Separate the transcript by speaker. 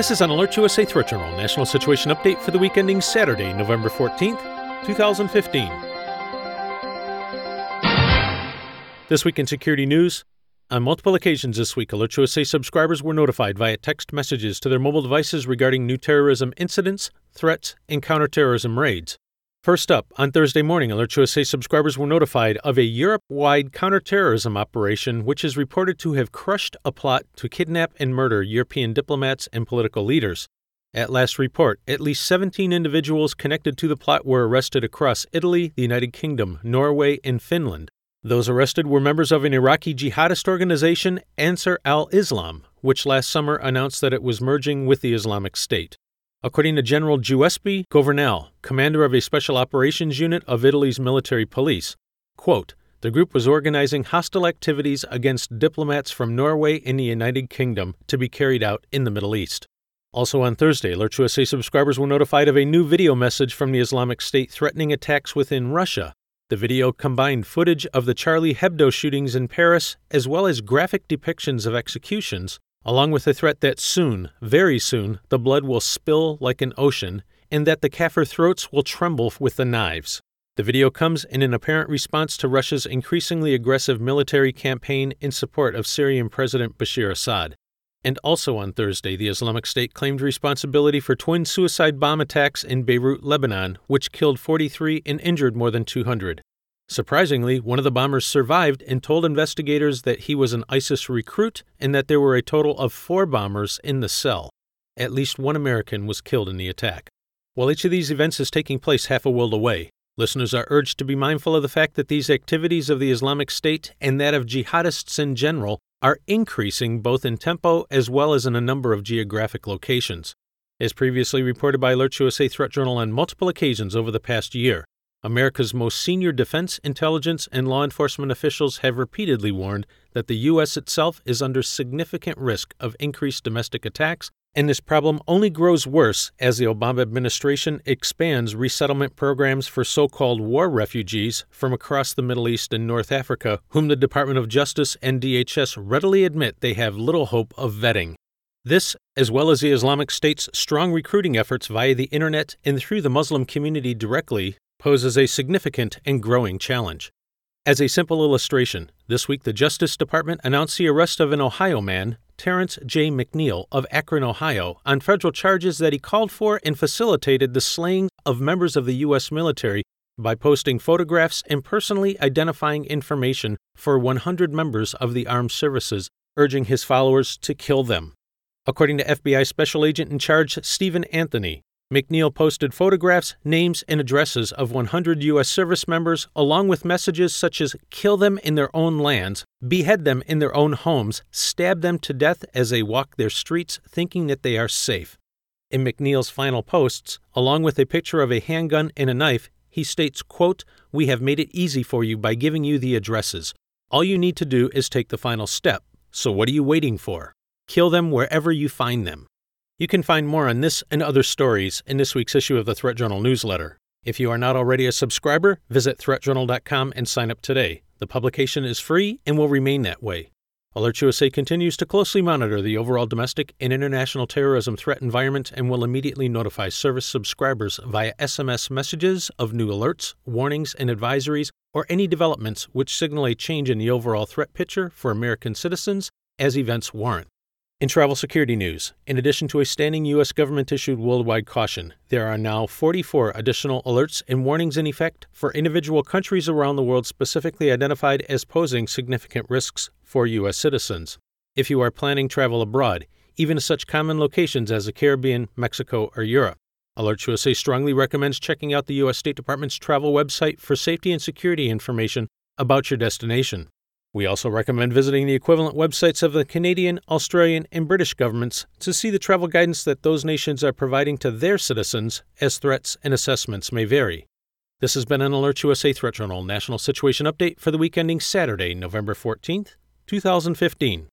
Speaker 1: This is an AlertsUSA Threat Journal National Situation Update for the week ending Saturday, November 14th, 2015. This week in security news, on multiple occasions this week, AlertsUSA subscribers were notified via text messages to their mobile devices regarding new terrorism incidents, threats, and counterterrorism raids. First up, on Thursday morning, AlertsUSA subscribers were notified of a Europe wide counterterrorism operation which is reported to have crushed a plot to kidnap and murder European diplomats and political leaders. At last report, at least 17 individuals connected to the plot were arrested across Italy, the United Kingdom, Norway, and Finland. Those arrested were members of an Iraqi jihadist organization, Ansar al Islam, which last summer announced that it was merging with the Islamic State. According to General Giuseppe Governale, commander of a special operations unit of Italy's military police, quote, the group was organizing hostile activities against diplomats from Norway and the United Kingdom to be carried out in the Middle East. Also on Thursday, AlertsUSA subscribers were notified of a new video message from the Islamic State threatening attacks within Russia. The video combined footage of the Charlie Hebdo shootings in Paris as well as graphic depictions of executions along with the threat that soon, very soon, the blood will spill like an ocean and that the Kafir throats will tremble with the knives. The video comes in an apparent response to Russia's increasingly aggressive military campaign in support of Syrian President Bashir Assad. And also on Thursday, the Islamic State claimed responsibility for twin suicide bomb attacks in Beirut, Lebanon, which killed 43 and injured more than 200. Surprisingly, one of the bombers survived and told investigators that he was an ISIS recruit and that there were a total of four bombers in the cell. At least one American was killed in the attack. While each of these events is taking place half a world away, listeners are urged to be mindful of the fact that these activities of the Islamic State and that of jihadists in general are increasing both in tempo as well as in a number of geographic locations. As previously reported by AlertsUSA Threat Journal on multiple occasions over the past year, America's most senior defense, intelligence, and law enforcement officials have repeatedly warned that the U.S. itself is under significant risk of increased domestic attacks, and this problem only grows worse as the Obama administration expands resettlement programs for so called war refugees from across the Middle East and North Africa, whom the Department of Justice and DHS readily admit they have little hope of vetting. This, as well as the Islamic State's strong recruiting efforts via the internet and through the Muslim community directly, poses a significant and growing challenge. As a simple illustration, this week the Justice Department announced the arrest of an Ohio man, Terrence J. McNeil of Akron, Ohio, on federal charges that he called for and facilitated the slaying of members of the U.S. military by posting photographs and personally identifying information for 100 members of the armed services, urging his followers to kill them. According to FBI Special Agent in Charge Stephen Anthony, McNeil posted photographs, names, and addresses of 100 U.S. service members, along with messages such as kill them in their own lands, behead them in their own homes, stab them to death as they walk their streets thinking that they are safe. In McNeil's final posts, along with a picture of a handgun and a knife, he states, quote, We have made it easy for you by giving you the addresses. All you need to do is take the final step. So what are you waiting for? Kill them wherever you find them. You can find more on this and other stories in this week's issue of the Threat Journal newsletter. If you are not already a subscriber, visit threatjournal.com and sign up today. The publication is free and will remain that way. AlertsUSA continues to closely monitor the overall domestic and international terrorism threat environment and will immediately notify service subscribers via SMS messages of new alerts, warnings, and advisories, or any developments which signal a change in the overall threat picture for American citizens as events warrant. In travel security news, in addition to a standing U.S. government issued worldwide caution, there are now 44 additional alerts and warnings in effect for individual countries around the world specifically identified as posing significant risks for U.S. citizens. If you are planning travel abroad, even to such common locations as the Caribbean, Mexico, or Europe, AlertsUSA strongly recommends checking out the U.S. State Department's travel website for safety and security information about your destination. We also recommend visiting the equivalent websites of the Canadian, Australian, and British governments to see the travel guidance that those nations are providing to their citizens as threats and assessments may vary. This has been an AlertsUSA Threat Journal National Situation Update for the week ending Saturday, November 14th, 2015.